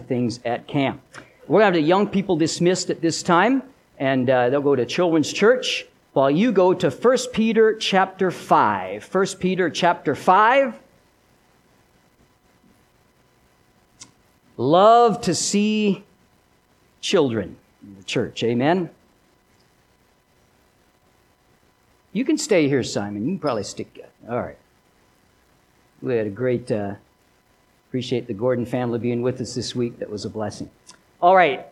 things at camp. We're going to have the young people dismissed at this time, and uh, they'll go to Children's Church while you go to 1 Peter chapter 5. 1 Peter chapter 5. Love to see children in the church. Amen. You can stay here, Simon. You can probably stick. All right. We had a great uh, Appreciate the Gordon family being with us this week. That was a blessing. All right.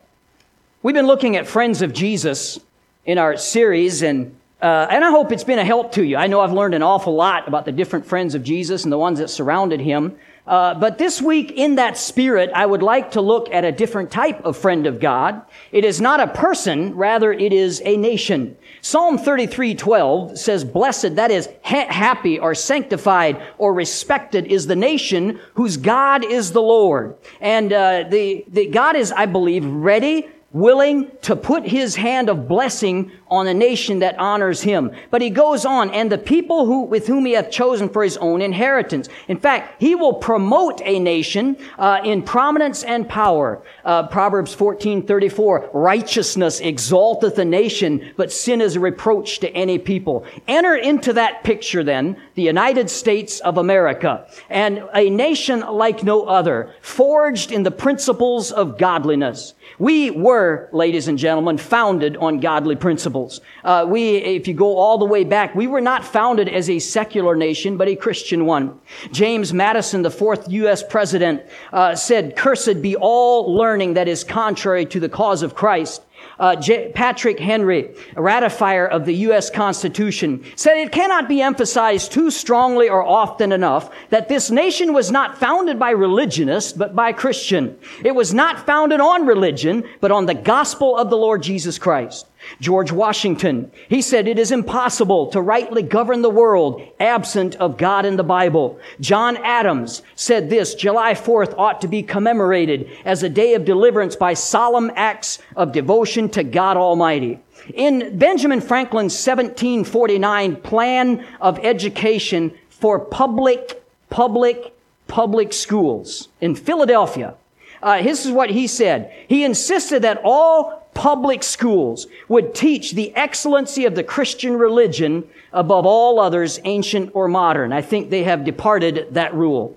We've been looking at Friends of Jesus in our series, and, uh, and I hope it's been a help to you. I know I've learned an awful lot about the different friends of Jesus and the ones that surrounded him. Uh, but this week, in that spirit, I would like to look at a different type of friend of God. It is not a person, rather, it is a nation. Psalm 33, 12 says, Blessed, that is, ha- happy or sanctified or respected is the nation whose God is the Lord. And uh, the, the God is, I believe, ready willing to put his hand of blessing on a nation that honors him. But he goes on, and the people who, with whom he hath chosen for his own inheritance. In fact, he will promote a nation uh, in prominence and power. Uh, Proverbs 14, 34, righteousness exalteth a nation, but sin is a reproach to any people. Enter into that picture then, the United States of America, and a nation like no other, forged in the principles of godliness. We were, ladies and gentlemen, founded on godly principles. Uh, we, if you go all the way back, we were not founded as a secular nation, but a Christian one. James Madison, the fourth U.S. president, uh, said, "Cursed be all learning that is contrary to the cause of Christ." uh, J- Patrick Henry, a ratifier of the U.S. Constitution, said it cannot be emphasized too strongly or often enough that this nation was not founded by religionists, but by Christian. It was not founded on religion, but on the gospel of the Lord Jesus Christ. George Washington, he said it is impossible to rightly govern the world absent of God in the Bible. John Adams said this, July 4th ought to be commemorated as a day of deliverance by solemn acts of devotion to God Almighty. In Benjamin Franklin's 1749 plan of education for public, public, public schools in Philadelphia, uh, this is what he said. He insisted that all public schools would teach the excellency of the Christian religion above all others, ancient or modern. I think they have departed that rule.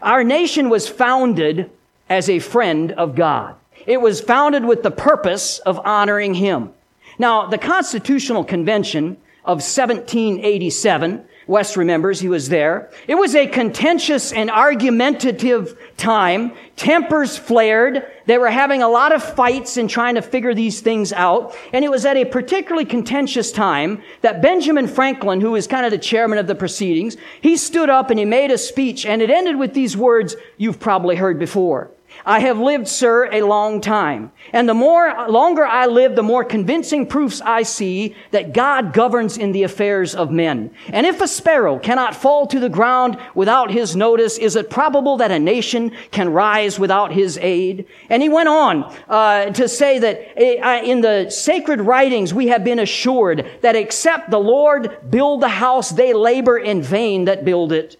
Our nation was founded as a friend of God. It was founded with the purpose of honoring Him. Now, the Constitutional Convention of 1787 West remembers he was there. It was a contentious and argumentative time. Tempers flared. They were having a lot of fights and trying to figure these things out. And it was at a particularly contentious time that Benjamin Franklin, who was kind of the chairman of the proceedings, he stood up and he made a speech and it ended with these words you've probably heard before. I have lived, sir, a long time. And the more, longer I live, the more convincing proofs I see that God governs in the affairs of men. And if a sparrow cannot fall to the ground without his notice, is it probable that a nation can rise without his aid? And he went on uh, to say that uh, in the sacred writings we have been assured that except the Lord build the house, they labor in vain that build it.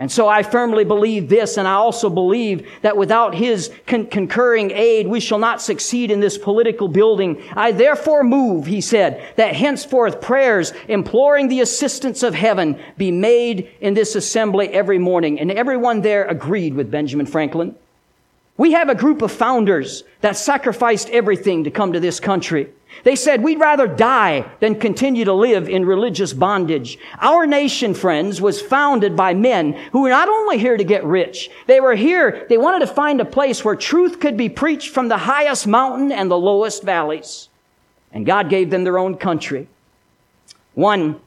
And so I firmly believe this, and I also believe that without his con- concurring aid, we shall not succeed in this political building. I therefore move, he said, that henceforth prayers imploring the assistance of heaven be made in this assembly every morning. And everyone there agreed with Benjamin Franklin. We have a group of founders that sacrificed everything to come to this country. They said, we'd rather die than continue to live in religious bondage. Our nation, friends, was founded by men who were not only here to get rich, they were here, they wanted to find a place where truth could be preached from the highest mountain and the lowest valleys. And God gave them their own country. One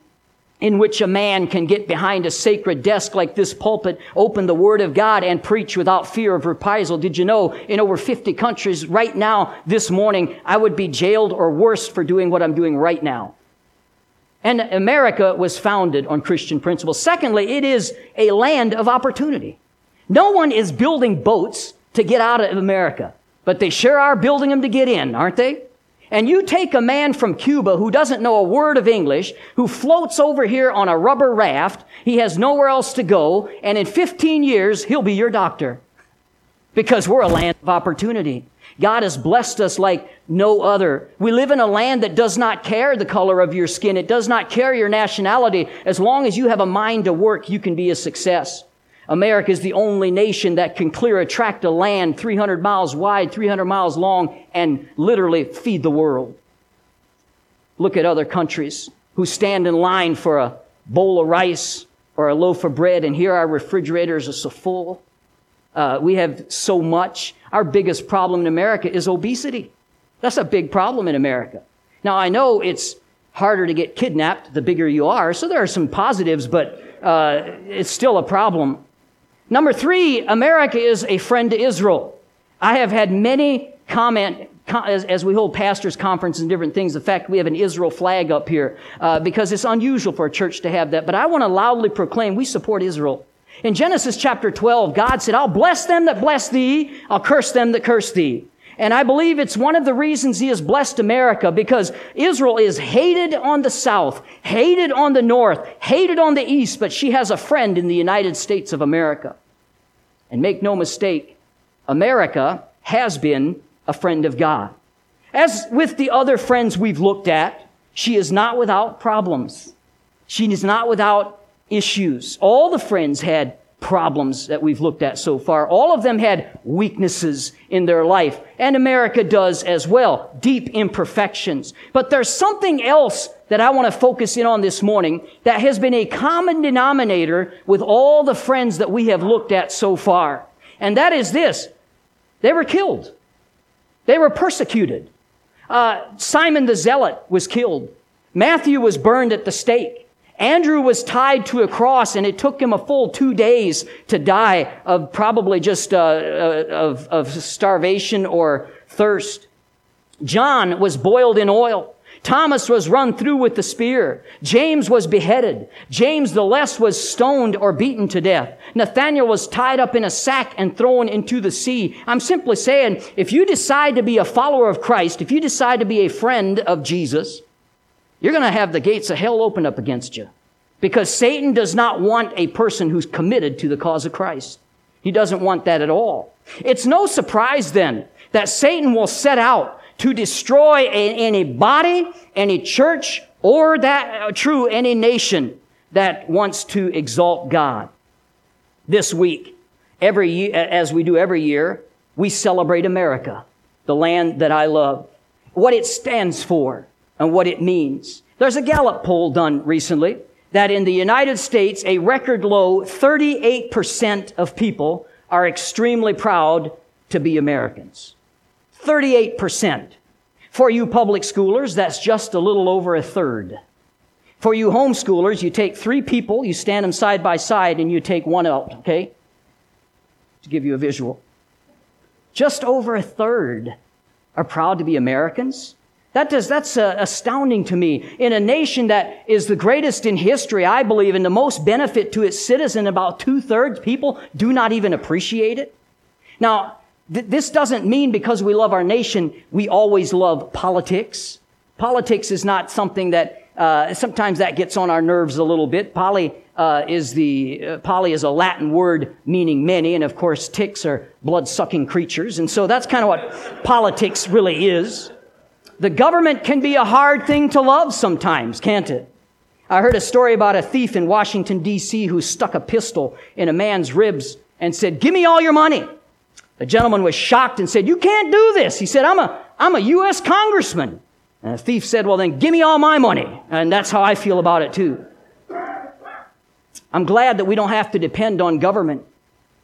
in which a man can get behind a sacred desk like this pulpit, open the Word of God, and preach without fear of reprisal. Did you know in over 50 countries right now, this morning, I would be jailed or worse for doing what I'm doing right now? And America was founded on Christian principles. Secondly, it is a land of opportunity. No one is building boats to get out of America, but they sure are building them to get in, aren't they? And you take a man from Cuba who doesn't know a word of English, who floats over here on a rubber raft, he has nowhere else to go, and in 15 years, he'll be your doctor. because we're a land of opportunity. God has blessed us like no other. We live in a land that does not care the color of your skin. It does not care your nationality. As long as you have a mind to work, you can be a success. America is the only nation that can clear a tract of land 300 miles wide, 300 miles long, and literally feed the world. Look at other countries who stand in line for a bowl of rice or a loaf of bread, and here our refrigerators are so full. Uh, we have so much. Our biggest problem in America is obesity. That's a big problem in America. Now, I know it's harder to get kidnapped the bigger you are, so there are some positives, but uh, it's still a problem. Number three, America is a friend to Israel. I have had many comment as, as, we hold pastors' conferences and different things. the fact, we have an Israel flag up here uh, because it's unusual for a church to have that. But I want to loudly proclaim we support Israel. In Genesis chapter 12, God said, I'll bless them that bless thee, I'll curse them that curse thee. And I believe it's one of the reasons he has blessed America because Israel is hated on the south, hated on the north, hated on the east, but she has a friend in the United States of America. And make no mistake, America has been a friend of God. As with the other friends we've looked at, she is not without problems. She is not without issues. All the friends had problems that we've looked at so far. All of them had weaknesses in their life, and America does as well. Deep imperfections. But there's something else that I want to focus in on this morning that has been a common denominator with all the friends that we have looked at so far. And that is this. They were killed. They were persecuted. Uh, Simon the Zealot was killed. Matthew was burned at the stake. Andrew was tied to a cross and it took him a full two days to die of probably just uh, uh, of, of starvation or thirst. John was boiled in oil. Thomas was run through with the spear. James was beheaded. James the less was stoned or beaten to death. Nathaniel was tied up in a sack and thrown into the sea. I'm simply saying, if you decide to be a follower of Christ, if you decide to be a friend of Jesus, you're going to have the gates of hell open up against you. Because Satan does not want a person who's committed to the cause of Christ. He doesn't want that at all. It's no surprise then that Satan will set out to destroy any body, any church, or that uh, true any nation that wants to exalt God. This week, every year, as we do every year, we celebrate America, the land that I love, what it stands for and what it means. There's a Gallup poll done recently that in the United States, a record low 38% of people are extremely proud to be Americans. 38%. For you public schoolers, that's just a little over a third. For you homeschoolers, you take three people, you stand them side by side, and you take one out, okay? To give you a visual. Just over a third are proud to be Americans. That does, that's uh, astounding to me. In a nation that is the greatest in history, I believe, and the most benefit to its citizen, about two thirds people do not even appreciate it. Now, th- this doesn't mean because we love our nation, we always love politics. Politics is not something that uh, sometimes that gets on our nerves a little bit. Poly uh, is the uh, poly is a Latin word meaning many, and of course, ticks are blood-sucking creatures, and so that's kind of what politics really is. The government can be a hard thing to love sometimes, can't it? I heard a story about a thief in Washington, D.C. who stuck a pistol in a man's ribs and said, Give me all your money. The gentleman was shocked and said, You can't do this. He said, I'm a, I'm a U.S. congressman. And the thief said, Well, then give me all my money. And that's how I feel about it too. I'm glad that we don't have to depend on government,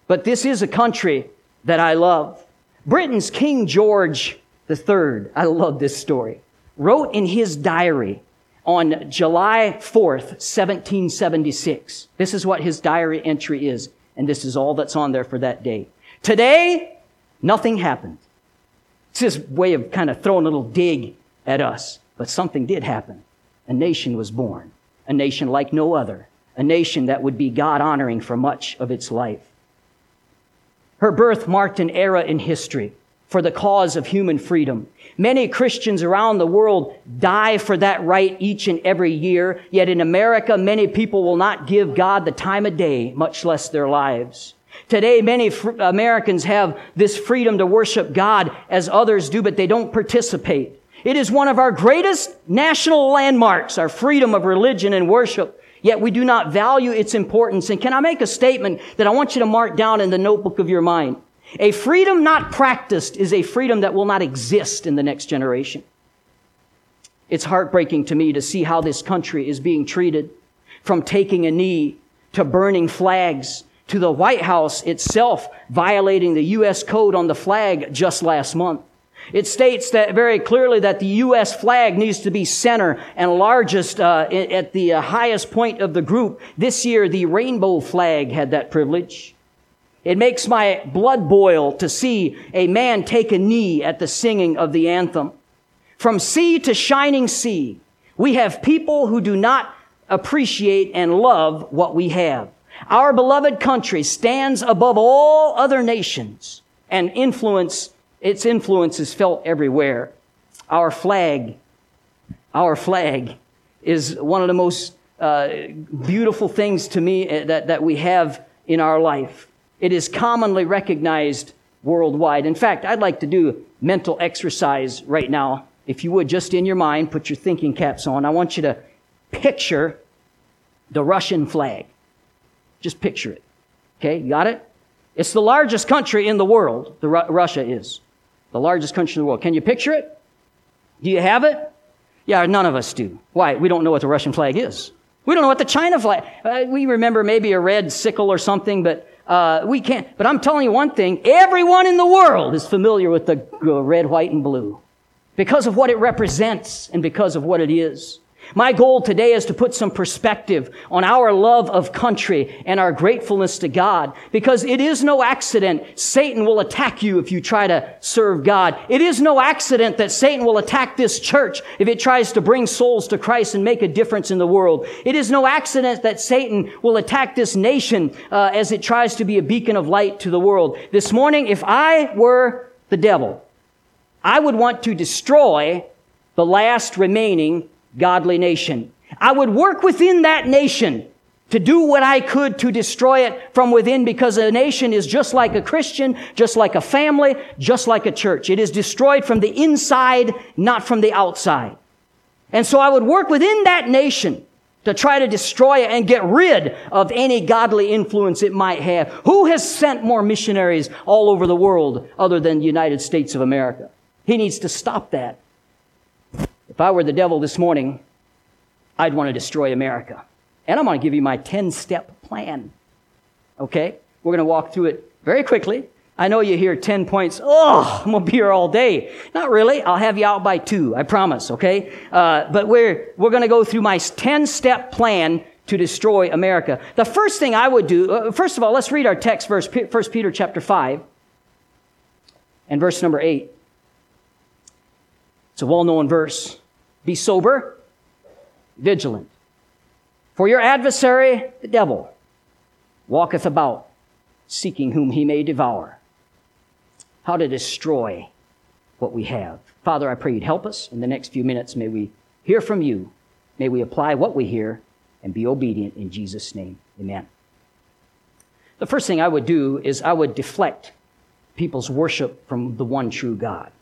but this is a country that I love. Britain's King George III, I love this story, wrote in his diary on July 4th, 1776. This is what his diary entry is, and this is all that's on there for that day. Today, nothing happened. It's his way of kind of throwing a little dig at us. But something did happen. A nation was born, a nation like no other, a nation that would be God honoring for much of its life. Her birth marked an era in history for the cause of human freedom. Many Christians around the world die for that right each and every year, yet in America, many people will not give God the time of day, much less their lives. Today, many fr- Americans have this freedom to worship God as others do, but they don't participate. It is one of our greatest national landmarks, our freedom of religion and worship. Yet we do not value its importance. And can I make a statement that I want you to mark down in the notebook of your mind? A freedom not practiced is a freedom that will not exist in the next generation. It's heartbreaking to me to see how this country is being treated from taking a knee to burning flags to the White House itself violating the U.S. code on the flag just last month. It states that very clearly that the U.S. flag needs to be center and largest uh, at the uh, highest point of the group. This year, the rainbow flag had that privilege. It makes my blood boil to see a man take a knee at the singing of the anthem. From sea to shining sea, we have people who do not appreciate and love what we have. Our beloved country stands above all other nations and influence, its influence is felt everywhere. Our flag, our flag is one of the most uh, beautiful things to me uh, that, that we have in our life. It is commonly recognized worldwide. In fact, I'd like to do mental exercise right now. If you would, just in your mind, put your thinking caps on. I want you to picture the Russian flag. Just picture it. Okay, got it? It's the largest country in the world, the Ru- Russia is. The largest country in the world. Can you picture it? Do you have it? Yeah, none of us do. Why? We don't know what the Russian flag is. We don't know what the China flag. Uh, we remember maybe a red sickle or something, but uh, we can't. But I'm telling you one thing: everyone in the world is familiar with the red, white, and blue because of what it represents and because of what it is. My goal today is to put some perspective on our love of country and our gratefulness to God because it is no accident Satan will attack you if you try to serve God. It is no accident that Satan will attack this church if it tries to bring souls to Christ and make a difference in the world. It is no accident that Satan will attack this nation uh, as it tries to be a beacon of light to the world. This morning, if I were the devil, I would want to destroy the last remaining godly nation. I would work within that nation to do what I could to destroy it from within because a nation is just like a Christian, just like a family, just like a church. It is destroyed from the inside, not from the outside. And so I would work within that nation to try to destroy it and get rid of any godly influence it might have. Who has sent more missionaries all over the world other than the United States of America? He needs to stop that. If I were the devil this morning, I'd want to destroy America. And I'm going to give you my 10 step plan. Okay? We're going to walk through it very quickly. I know you hear 10 points. Oh, I'm going to be here all day. Not really. I'll have you out by two. I promise. Okay? Uh, but we're, we're going to go through my 10 step plan to destroy America. The first thing I would do, uh, first of all, let's read our text verse, 1 Peter chapter 5 and verse number 8. It's a well known verse. Be sober, vigilant. For your adversary, the devil, walketh about, seeking whom he may devour. How to destroy what we have. Father, I pray you'd help us. In the next few minutes, may we hear from you. May we apply what we hear and be obedient in Jesus' name. Amen. The first thing I would do is I would deflect people's worship from the one true God.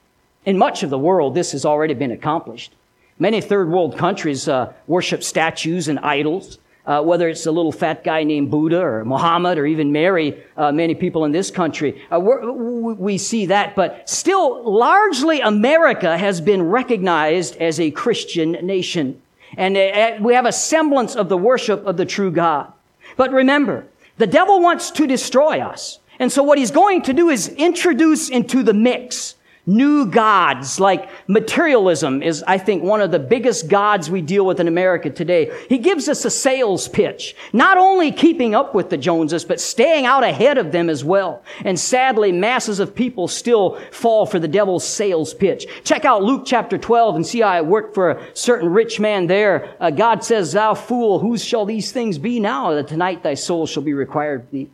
In much of the world, this has already been accomplished. Many third world countries uh, worship statues and idols. Uh, whether it's a little fat guy named Buddha or Muhammad or even Mary, uh, many people in this country, uh, we see that. But still, largely America has been recognized as a Christian nation. And uh, uh, we have a semblance of the worship of the true God. But remember, the devil wants to destroy us. And so what he's going to do is introduce into the mix new gods like materialism is, I think, one of the biggest gods we deal with in America today. He gives us a sales pitch, not only keeping up with the Joneses, but staying out ahead of them as well. And sadly, masses of people still fall for the devil's sales pitch. Check out Luke chapter 12 and see how it worked for a certain rich man there. Uh, God says, thou fool, whose shall these things be now that tonight thy soul shall be required thee?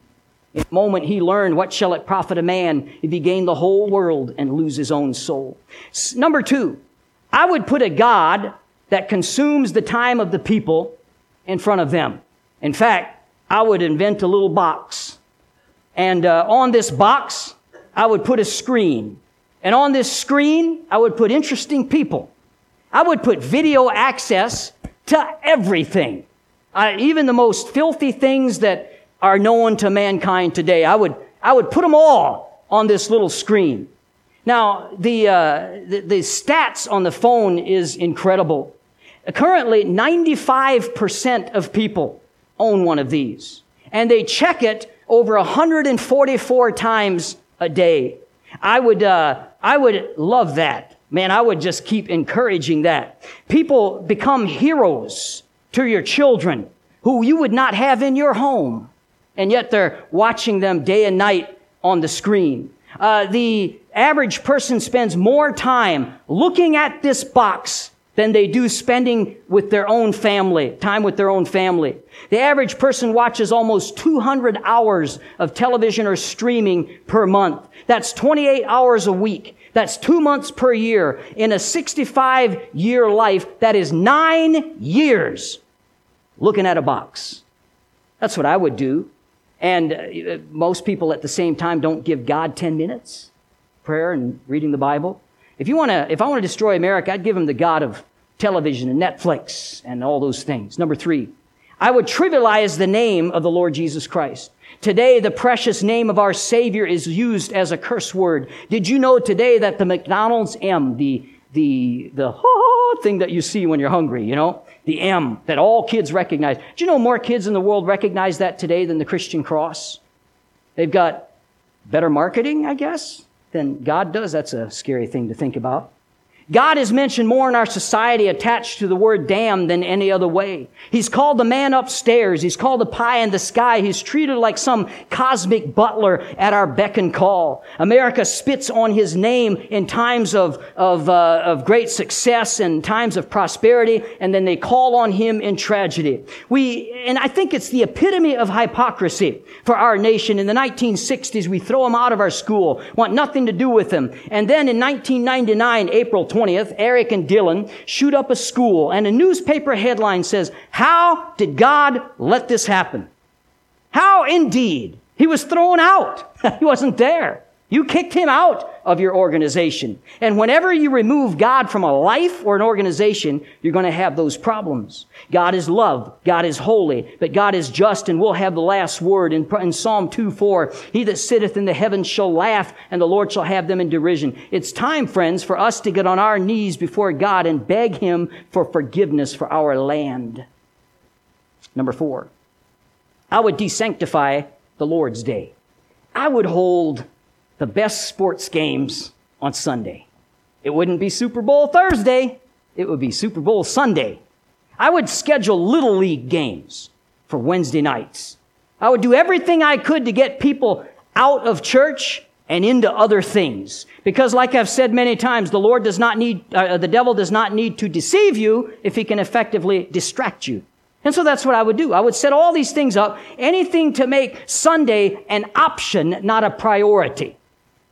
In the moment he learned, what shall it profit a man if he gain the whole world and lose his own soul? Number two, I would put a God that consumes the time of the people in front of them. In fact, I would invent a little box And uh, on this box, I would put a screen. And on this screen, I would put interesting people. I would put video access to everything. Even the most filthy things that are known to mankind today. I would, I would put them all on this little screen. Now, the, uh, the, the stats on the phone is incredible. Currently, 95% of people own one of these. And they check it over 144 times a day. I would, uh, I would love that. Man, I would just keep encouraging that. People become heroes to your children who you would not have in your home. And yet they're watching them day and night on the screen. Uh, the average person spends more time looking at this box than they do spending with their own family, time with their own family. The average person watches almost 200 hours of television or streaming per month. That's 28 hours a week. That's two months per year. In a 65 year life, that is nine years looking at a box. That's what I would do. And uh, most people at the same time don't give God 10 minutes prayer and reading the Bible. If you want to, if I want to destroy America, I'd give him the God of television and Netflix and all those things. Number three, I would trivialize the name of the Lord Jesus Christ. Today, the precious name of our Savior is used as a curse word. Did you know today that the McDonald's M, the, the, the thing that you see when you're hungry, you know, the M that all kids recognize. Do you know more kids in the world recognize that today than the Christian cross? They've got better marketing, I guess, than God does. That's a scary thing to think about. God is mentioned more in our society attached to the word damn than any other way. He's called the man upstairs. He's called the pie in the sky. He's treated like some cosmic butler at our beck and call. America spits on his name in times of, of, uh, of great success and times of prosperity, and then they call on him in tragedy. We, and I think it's the epitome of hypocrisy for our nation. In the 1960s, we throw him out of our school, want nothing to do with him. And then in 1999, April 20th, Eric and Dylan shoot up a school and a newspaper headline says, how did God let this happen? How indeed? He was thrown out. he wasn't there. You kicked him out of your organization. And whenever you remove God from a life or an organization, you're going to have those problems. God is love. God is holy, but God is just and we'll have the last word in, in Psalm 2 4. He that sitteth in the heavens shall laugh and the Lord shall have them in derision. It's time, friends, for us to get on our knees before God and beg Him for forgiveness for our land. Number four, I would desanctify the Lord's day. I would hold the best sports games on Sunday. It wouldn't be Super Bowl Thursday. It would be Super Bowl Sunday. I would schedule little league games for Wednesday nights. I would do everything I could to get people out of church and into other things. Because like I've said many times, the Lord does not need, uh, the devil does not need to deceive you if he can effectively distract you. And so that's what I would do. I would set all these things up, anything to make Sunday an option, not a priority.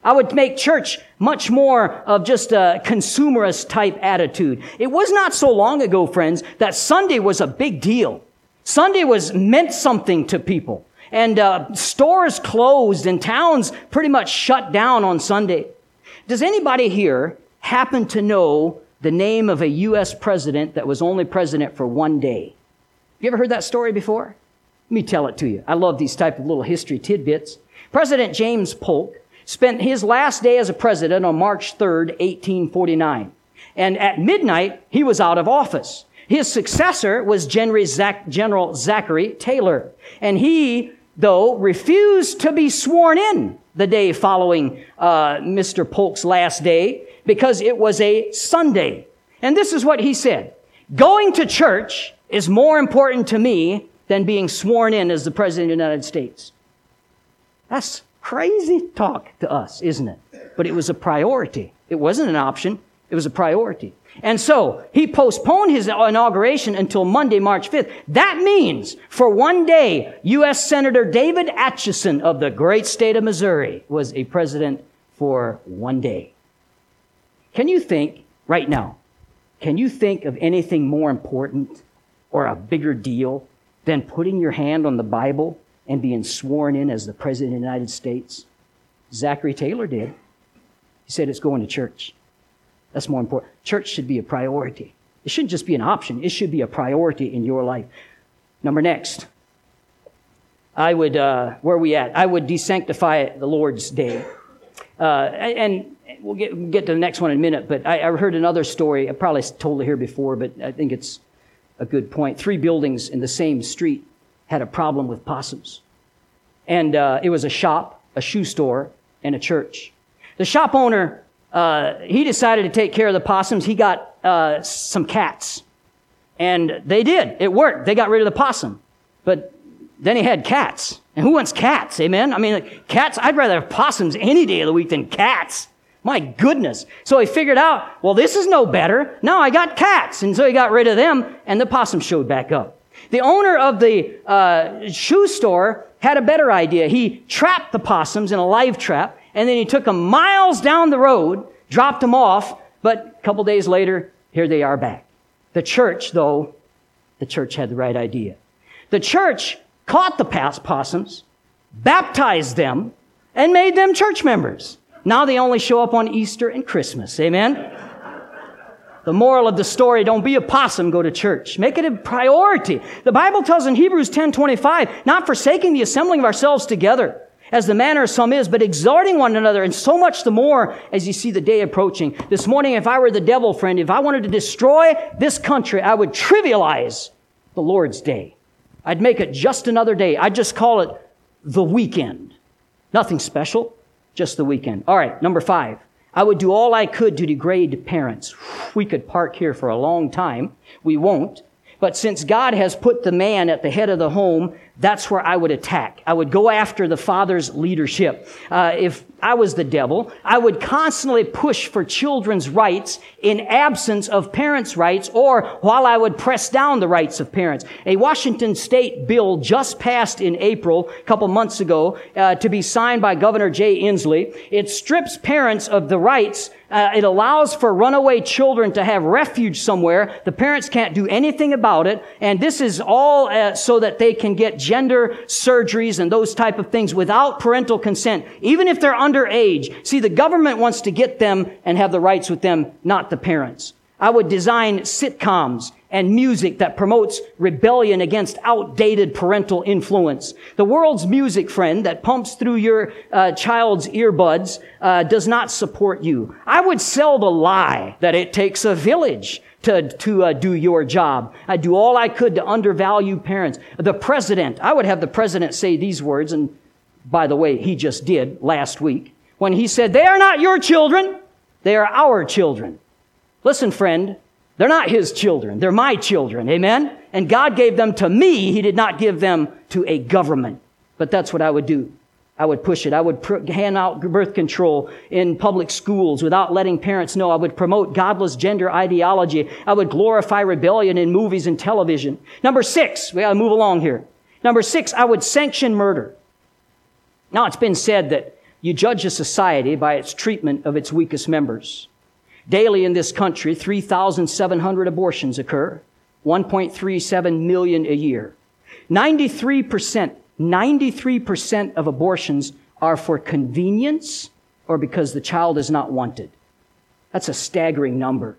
I would make church much more of just a consumerist type attitude. It was not so long ago, friends, that Sunday was a big deal. Sunday was meant something to people. And uh, stores closed and towns pretty much shut down on Sunday. Does anybody here happen to know the name of a U.S. president that was only president for one day? You ever heard that story before? Let me tell it to you. I love these type of little history tidbits. President James Polk spent his last day as a president on March 3rd, 1849. And at midnight, he was out of office. His successor was General Zachary Taylor. And he, though, refused to be sworn in the day following uh, Mr. Polk's last day because it was a Sunday. And this is what he said. Going to church is more important to me than being sworn in as the President of the United States. That's Crazy talk to us, isn't it? But it was a priority. It wasn't an option. It was a priority. And so he postponed his inauguration until Monday, March 5th. That means for one day, U.S. Senator David Atchison of the great state of Missouri was a president for one day. Can you think right now, can you think of anything more important or a bigger deal than putting your hand on the Bible and being sworn in as the President of the United States? Zachary Taylor did. He said it's going to church. That's more important. Church should be a priority. It shouldn't just be an option, it should be a priority in your life. Number next, I would, uh, where are we at? I would desanctify the Lord's day. Uh, and we'll get, get to the next one in a minute, but I, I heard another story. I probably told it here before, but I think it's a good point. Three buildings in the same street had a problem with possums. And uh, it was a shop, a shoe store, and a church. The shop owner, uh, he decided to take care of the possums. He got uh, some cats. And they did. It worked. They got rid of the possum. But then he had cats. And who wants cats? Amen? I mean, like, cats, I'd rather have possums any day of the week than cats. My goodness. So he figured out, well, this is no better. Now I got cats. And so he got rid of them, and the possum showed back up. The owner of the uh, shoe store had a better idea. He trapped the possums in a live trap, and then he took them miles down the road, dropped them off, but a couple days later, here they are back. The church, though, the church had the right idea. The church caught the possums, baptized them, and made them church members. Now they only show up on Easter and Christmas. Amen? The moral of the story, don't be a possum, go to church. Make it a priority. The Bible tells in Hebrews 10 25, not forsaking the assembling of ourselves together, as the manner of some is, but exhorting one another, and so much the more as you see the day approaching. This morning, if I were the devil, friend, if I wanted to destroy this country, I would trivialize the Lord's day. I'd make it just another day. I'd just call it the weekend. Nothing special, just the weekend. All right, number five. I would do all I could to degrade parents. We could park here for a long time. We won't. But since God has put the man at the head of the home, that's where I would attack. I would go after the father's leadership. Uh, if I was the devil, I would constantly push for children's rights in absence of parents' rights or while I would press down the rights of parents. A Washington state bill just passed in April, a couple months ago, uh, to be signed by Governor Jay Inslee. It strips parents of the rights uh, it allows for runaway children to have refuge somewhere. The parents can't do anything about it. And this is all uh, so that they can get gender surgeries and those type of things without parental consent, even if they're underage. See, the government wants to get them and have the rights with them, not the parents. I would design sitcoms and music that promotes rebellion against outdated parental influence. The world's music, friend, that pumps through your uh, child's earbuds uh, does not support you. I would sell the lie that it takes a village to, to uh, do your job. I'd do all I could to undervalue parents. The president, I would have the president say these words, and by the way, he just did last week, when he said, They are not your children, they are our children. Listen, friend, they're not his children. They're my children. Amen? And God gave them to me. He did not give them to a government. But that's what I would do. I would push it. I would pr- hand out birth control in public schools without letting parents know. I would promote godless gender ideology. I would glorify rebellion in movies and television. Number six, we gotta move along here. Number six, I would sanction murder. Now, it's been said that you judge a society by its treatment of its weakest members. Daily in this country, 3,700 abortions occur, 1.37 million a year. 93%, 93% of abortions are for convenience or because the child is not wanted. That's a staggering number.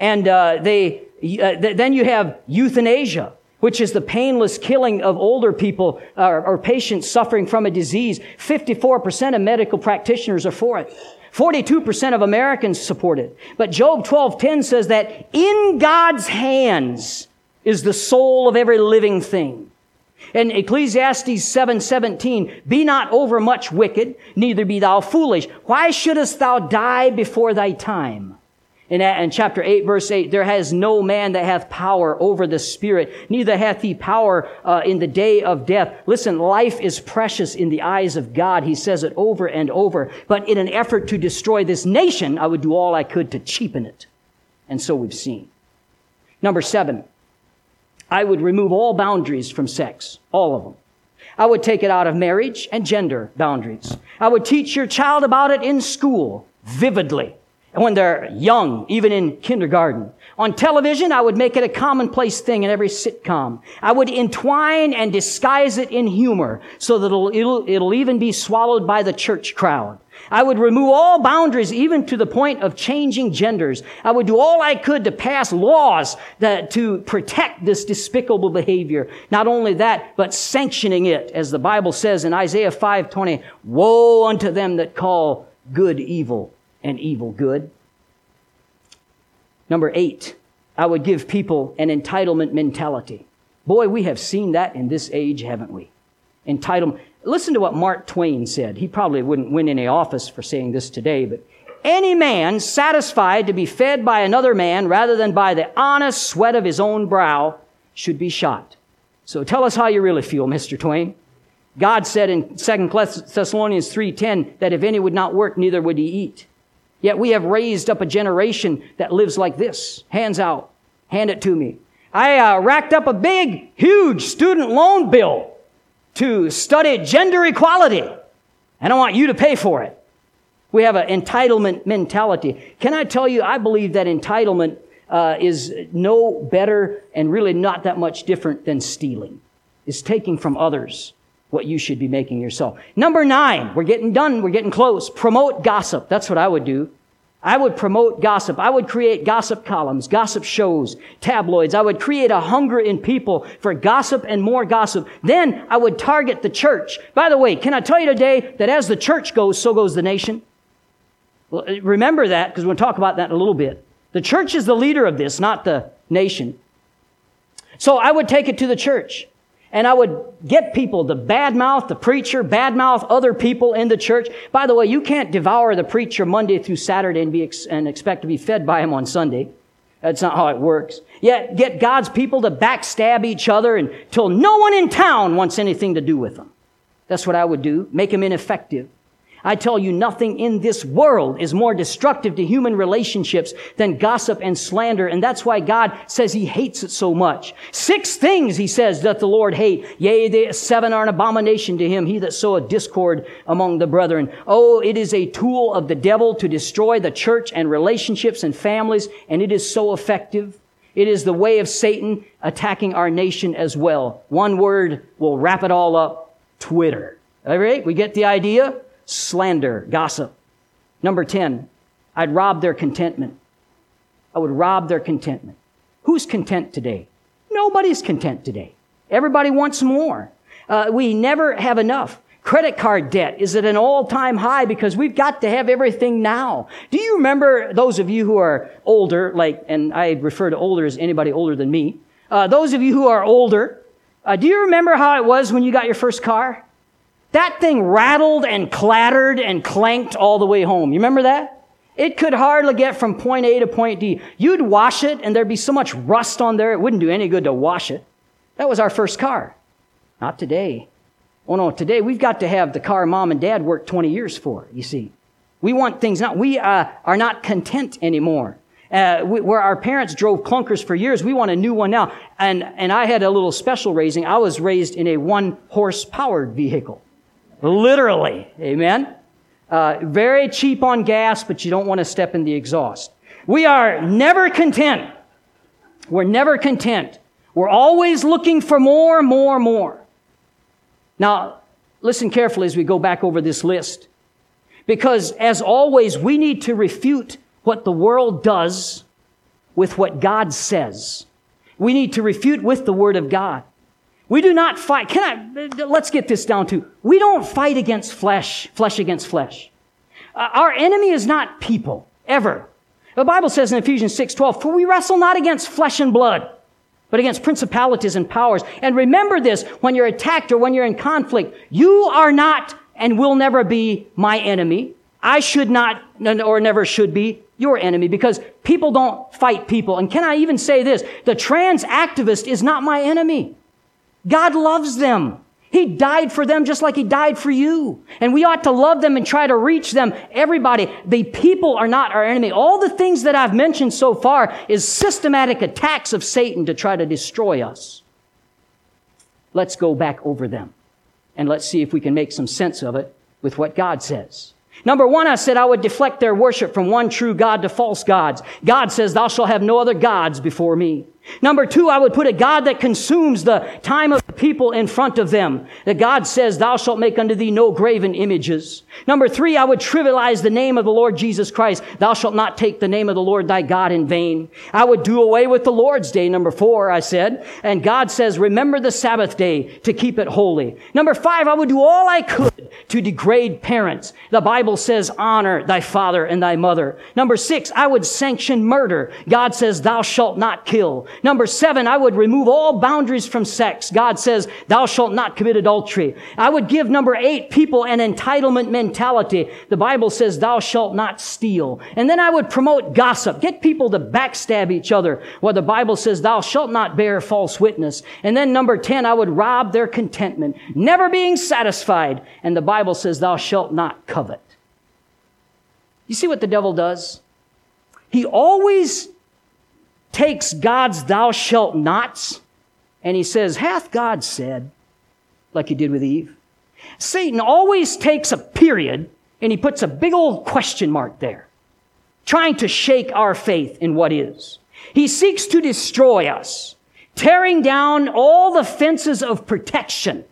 And uh, they, uh, th- then you have euthanasia, which is the painless killing of older people uh, or patients suffering from a disease. 54% of medical practitioners are for it. 42% of Americans support it. But Job 12:10 says that in God's hands is the soul of every living thing. And Ecclesiastes 7:17, be not overmuch wicked, neither be thou foolish. Why shouldest thou die before thy time? In, in chapter 8, verse 8, there has no man that hath power over the spirit, neither hath he power uh, in the day of death. Listen, life is precious in the eyes of God. He says it over and over. But in an effort to destroy this nation, I would do all I could to cheapen it. And so we've seen. Number seven, I would remove all boundaries from sex, all of them. I would take it out of marriage and gender boundaries. I would teach your child about it in school vividly. When they're young, even in kindergarten. On television, I would make it a commonplace thing in every sitcom. I would entwine and disguise it in humor so that it'll, it'll, it'll even be swallowed by the church crowd. I would remove all boundaries, even to the point of changing genders. I would do all I could to pass laws that, to protect this despicable behavior. Not only that, but sanctioning it, as the Bible says in Isaiah 5:20, "Woe unto them that call good evil and evil good." Number eight, I would give people an entitlement mentality. Boy, we have seen that in this age, haven't we? Entitlement. Listen to what Mark Twain said. He probably wouldn't win any office for saying this today, but any man satisfied to be fed by another man rather than by the honest sweat of his own brow should be shot. So tell us how you really feel, Mr. Twain. God said in 2 Thessalonians 3:10 that if any would not work, neither would he eat. Yet we have raised up a generation that lives like this. Hands out. Hand it to me. I uh, racked up a big, huge student loan bill to study gender equality. And I want you to pay for it. We have an entitlement mentality. Can I tell you, I believe that entitlement uh, is no better and really not that much different than stealing. It's taking from others what you should be making yourself. Number nine, we're getting done, we're getting close. Promote gossip. That's what I would do. I would promote gossip. I would create gossip columns, gossip shows, tabloids. I would create a hunger in people for gossip and more gossip. Then I would target the church. By the way, can I tell you today that as the church goes, so goes the nation? Well, uh, remember that because we'll talk about that in a little bit. The church is the leader of this, not the nation. So I would take it to the church. And I would get people to badmouth the preacher, badmouth other people in the church. By the way, you can't devour the preacher Monday through Saturday and, be ex- and expect to be fed by him on Sunday. That's not how it works. Yet get God's people to backstab each other until no one in town wants anything to do with them. That's what I would do. Make them ineffective. I tell you, nothing in this world is more destructive to human relationships than gossip and slander. And that's why God says he hates it so much. Six things, he says, doth the Lord hate. Yea, the seven are an abomination to him. He that soweth discord among the brethren. Oh, it is a tool of the devil to destroy the church and relationships and families. And it is so effective. It is the way of Satan attacking our nation as well. One word will wrap it all up. Twitter. All right? We get the idea? Slander, gossip. Number 10, I'd rob their contentment. I would rob their contentment. Who's content today? Nobody's content today. Everybody wants more. Uh, we never have enough. Credit card debt is at an all-time high because we've got to have everything now. Do you remember those of you who are older, like, and I refer to older as anybody older than me, uh, those of you who are older, uh, do you remember how it was when you got your first car? That thing rattled and clattered and clanked all the way home. You remember that? It could hardly get from point A to point D. You'd wash it and there'd be so much rust on there, it wouldn't do any good to wash it. That was our first car. Not today. Oh no, today we've got to have the car mom and dad worked 20 years for, you see. We want things now. We uh, are not content anymore. Uh, we, where our parents drove clunkers for years, we want a new one now. And, and I had a little special raising. I was raised in a one horse powered vehicle. Literally. Amen? Uh, very cheap on gas, but you don't want to step in the exhaust. We are never content. We're never content. We're always looking for more, more, more. Now, listen carefully as we go back over this list. Because as always, we need to refute what the world does with what God says. We need to refute with the Word of God. We do not fight. Can I, let's get this down to, we don't fight against flesh, flesh against flesh. Uh, our enemy is not people, ever. The Bible says in Ephesians 6, 12, for we wrestle not against flesh and blood, but against principalities and powers. And remember this, when you're attacked or when you're in conflict, you are not and will never be my enemy. I should not or never should be your enemy because people don't fight people. And can I even say this? The trans activist is not my enemy. God loves them. He died for them just like He died for you. And we ought to love them and try to reach them. Everybody, the people are not our enemy. All the things that I've mentioned so far is systematic attacks of Satan to try to destroy us. Let's go back over them and let's see if we can make some sense of it with what God says. Number one, I said I would deflect their worship from one true God to false gods. God says, thou shalt have no other gods before me. Number two, I would put a God that consumes the time of people in front of them. That God says, thou shalt make unto thee no graven images. Number three, I would trivialize the name of the Lord Jesus Christ. Thou shalt not take the name of the Lord thy God in vain. I would do away with the Lord's day. Number four, I said. And God says, remember the Sabbath day to keep it holy. Number five, I would do all I could to degrade parents. The Bible says, honor thy father and thy mother. Number six, I would sanction murder. God says, thou shalt not kill. Number seven, I would remove all boundaries from sex. God says, thou shalt not commit adultery. I would give number eight people an entitlement mentality. The Bible says, thou shalt not steal. And then I would promote gossip. Get people to backstab each other. Well, the Bible says, thou shalt not bear false witness. And then number 10, I would rob their contentment, never being satisfied. And the Bible says, thou shalt not covet. You see what the devil does? He always takes God's thou shalt nots and he says, hath God said, like he did with Eve. Satan always takes a period and he puts a big old question mark there, trying to shake our faith in what is. He seeks to destroy us, tearing down all the fences of protection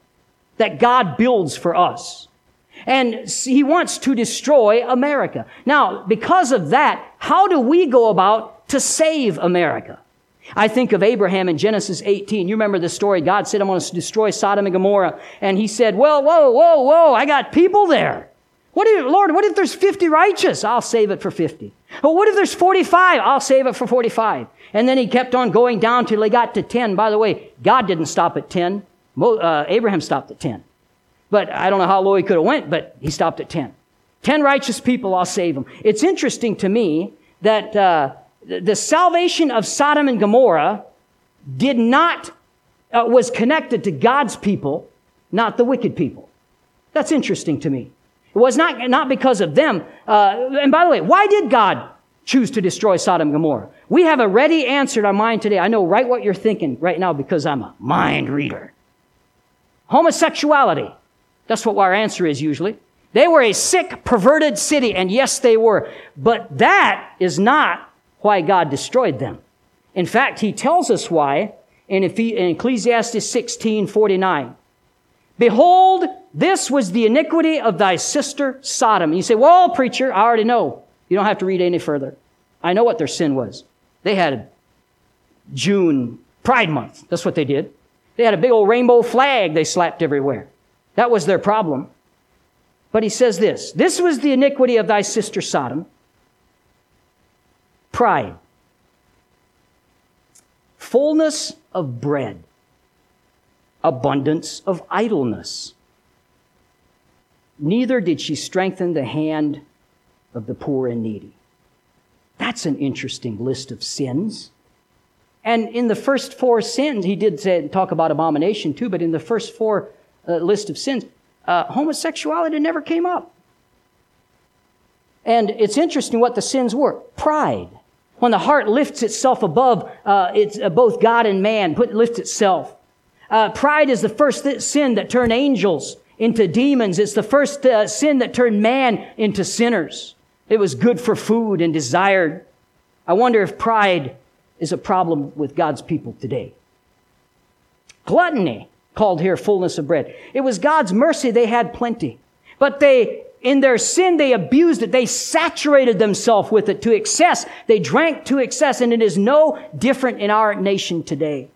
that God builds for us. And he wants to destroy America. Now, because of that, how do we go about to save America. I think of Abraham in Genesis 18. You remember the story. God said, I'm going to destroy Sodom and Gomorrah. And he said, Well, whoa, whoa, whoa, I got people there. What if, Lord, what if there's 50 righteous? I'll save it for 50. Well, what if there's 45? I'll save it for 45. And then he kept on going down till he got to 10. By the way, God didn't stop at 10. Uh, Abraham stopped at 10. But I don't know how low he could have went, but he stopped at 10. 10 righteous people, I'll save them. It's interesting to me that, uh, the salvation of Sodom and Gomorrah did not, uh, was connected to God's people, not the wicked people. That's interesting to me. It was not, not because of them. Uh, and by the way, why did God choose to destroy Sodom and Gomorrah? We have a ready answer in our mind today. I know right what you're thinking right now because I'm a mind reader. Homosexuality. That's what our answer is usually. They were a sick, perverted city, and yes, they were. But that is not why God destroyed them. In fact, he tells us why in Ecclesiastes 16 49. Behold, this was the iniquity of thy sister Sodom. you say, well, preacher, I already know. You don't have to read any further. I know what their sin was. They had June Pride Month. That's what they did. They had a big old rainbow flag they slapped everywhere. That was their problem. But he says this This was the iniquity of thy sister Sodom pride, fullness of bread, abundance of idleness. Neither did she strengthen the hand of the poor and needy. That's an interesting list of sins. And in the first four sins, he did say, talk about abomination too, but in the first four uh, list of sins, uh, homosexuality never came up. And it's interesting what the sins were pride, when the heart lifts itself above uh, it's uh, both God and man, put, lifts itself. Uh, pride is the first th- sin that turned angels into demons. It's the first uh, sin that turned man into sinners. It was good for food and desired. I wonder if pride is a problem with God's people today. Gluttony, called here fullness of bread. It was God's mercy they had plenty. But they in their sin, they abused it. They saturated themselves with it to excess. They drank to excess, and it is no different in our nation today.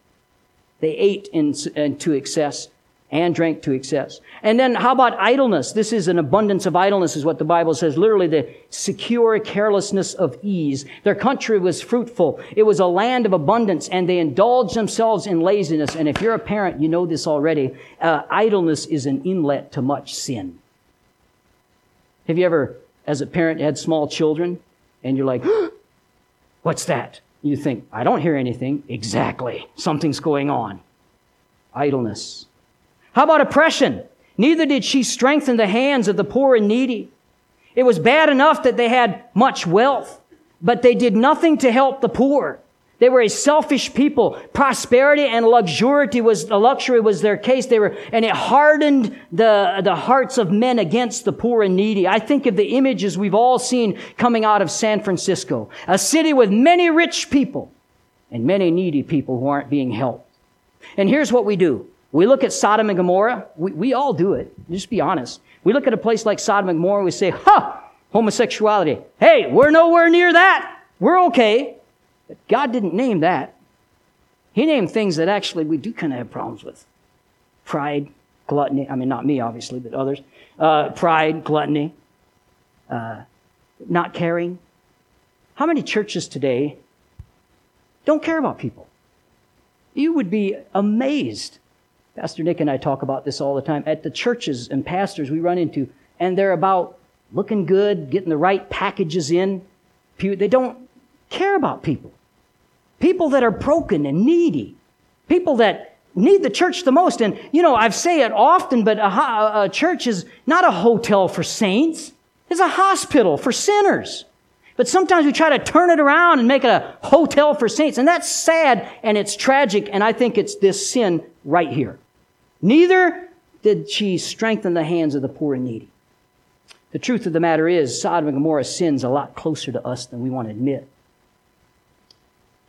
They ate in, in, to excess and drank to excess. And then how about idleness? This is an abundance of idleness is what the Bible says. Literally the secure carelessness of ease. Their country was fruitful. It was a land of abundance and they indulged themselves in laziness. And if you're a parent, you know this already. Uh, idleness is an inlet to much sin. Have you ever, as a parent, had small children and you're like, what's that? You think, I don't hear anything. Exactly. Something's going on. Idleness. How about oppression? Neither did she strengthen the hands of the poor and needy. It was bad enough that they had much wealth, but they did nothing to help the poor. They were a selfish people. Prosperity and luxury was, the luxury was their case. They were, and it hardened the, the hearts of men against the poor and needy. I think of the images we've all seen coming out of San Francisco. A city with many rich people and many needy people who aren't being helped. And here's what we do. We look at Sodom and Gomorrah. We, we all do it. Just be honest. We look at a place like Sodom and Gomorrah and we say, ha, homosexuality. Hey, we're nowhere near that. We're okay. But God didn't name that. He named things that actually we do kind of have problems with. Pride, gluttony. I mean, not me, obviously, but others. Uh, pride, gluttony, uh, not caring. How many churches today don't care about people? You would be amazed. Pastor Nick and I talk about this all the time at the churches and pastors we run into, and they're about looking good, getting the right packages in. They don't care about people. People that are broken and needy. People that need the church the most. And, you know, I say it often, but a, a church is not a hotel for saints. It's a hospital for sinners. But sometimes we try to turn it around and make it a hotel for saints. And that's sad and it's tragic. And I think it's this sin right here. Neither did she strengthen the hands of the poor and needy. The truth of the matter is, Sodom and Gomorrah sin's a lot closer to us than we want to admit.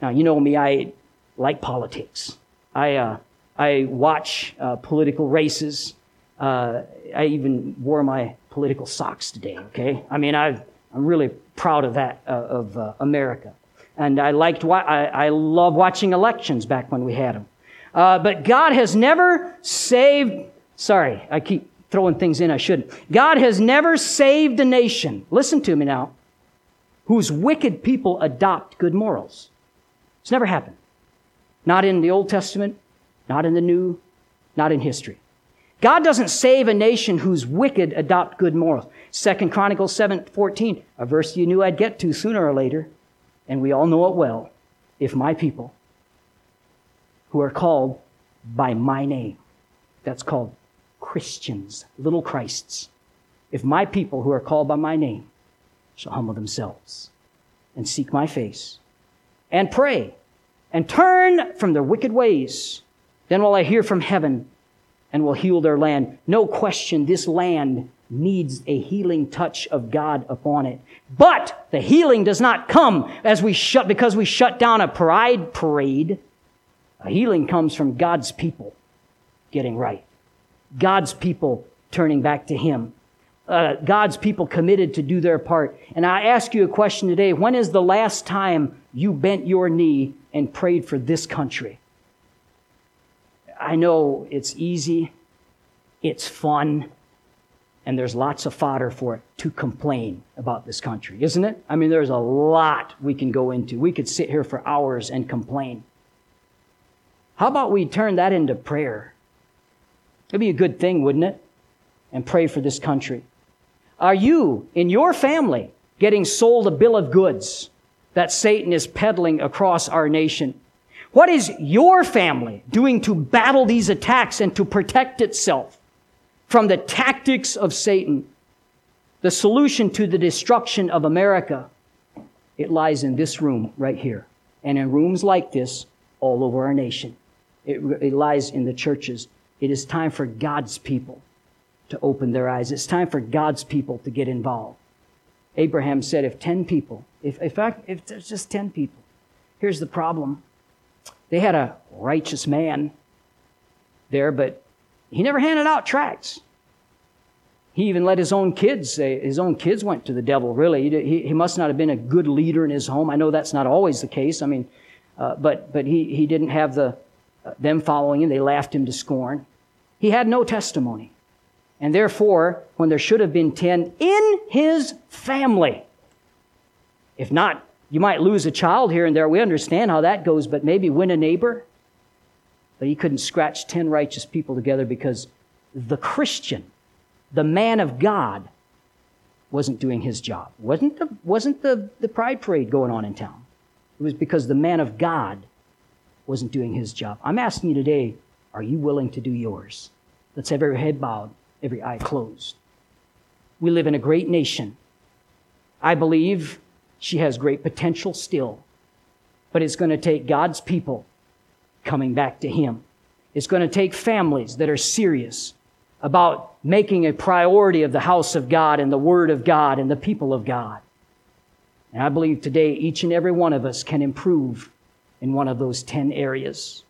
Now, you know me, I like politics. I, uh, I watch uh, political races. Uh, I even wore my political socks today, okay? I mean, i am really proud of that, uh, of uh, America. And I liked, wa- I, I love watching elections back when we had them. Uh, but God has never saved, sorry, I keep throwing things in I shouldn't. God has never saved a nation, listen to me now, whose wicked people adopt good morals. It's never happened. Not in the Old Testament, not in the New, not in history. God doesn't save a nation whose wicked adopt good morals. Second Chronicles 7 14, a verse you knew I'd get to sooner or later, and we all know it well. If my people, who are called by my name, that's called Christians, little Christs. If my people who are called by my name shall humble themselves and seek my face and pray and turn from their wicked ways, then will I hear from heaven and will heal their land. No question, this land needs a healing touch of God upon it. But the healing does not come as we shut, because we shut down a pride parade. A healing comes from God's people getting right. God's people turning back to Him. Uh, God's people committed to do their part. And I ask you a question today. When is the last time you bent your knee and prayed for this country? I know it's easy, it's fun, and there's lots of fodder for it to complain about this country, isn't it? I mean, there's a lot we can go into. We could sit here for hours and complain. How about we turn that into prayer? It'd be a good thing, wouldn't it? And pray for this country. Are you, in your family, getting sold a bill of goods that Satan is peddling across our nation? What is your family doing to battle these attacks and to protect itself from the tactics of Satan? The solution to the destruction of America, it lies in this room right here and in rooms like this all over our nation. It, it lies in the churches it is time for God's people to open their eyes. It's time for God's people to get involved. Abraham said, if 10 people, if, if, I, if there's just 10 people, here's the problem. They had a righteous man there, but he never handed out tracts. He even let his own kids say, his own kids went to the devil, really. He, he must not have been a good leader in his home. I know that's not always the case. I mean, uh, but, but he, he didn't have the, uh, them following him. They laughed him to scorn. He had no testimony. And therefore, when there should have been 10 in his family, if not, you might lose a child here and there. We understand how that goes, but maybe win a neighbor. But he couldn't scratch 10 righteous people together because the Christian, the man of God, wasn't doing his job. Wasn't the, wasn't the, the pride parade going on in town. It was because the man of God wasn't doing his job. I'm asking you today, are you willing to do yours? Let's have every head bowed, every eye closed. We live in a great nation. I believe she has great potential still. but it's going to take God's people coming back to Him. It's going to take families that are serious about making a priority of the house of God and the Word of God and the people of God. And I believe today each and every one of us can improve in one of those 10 areas.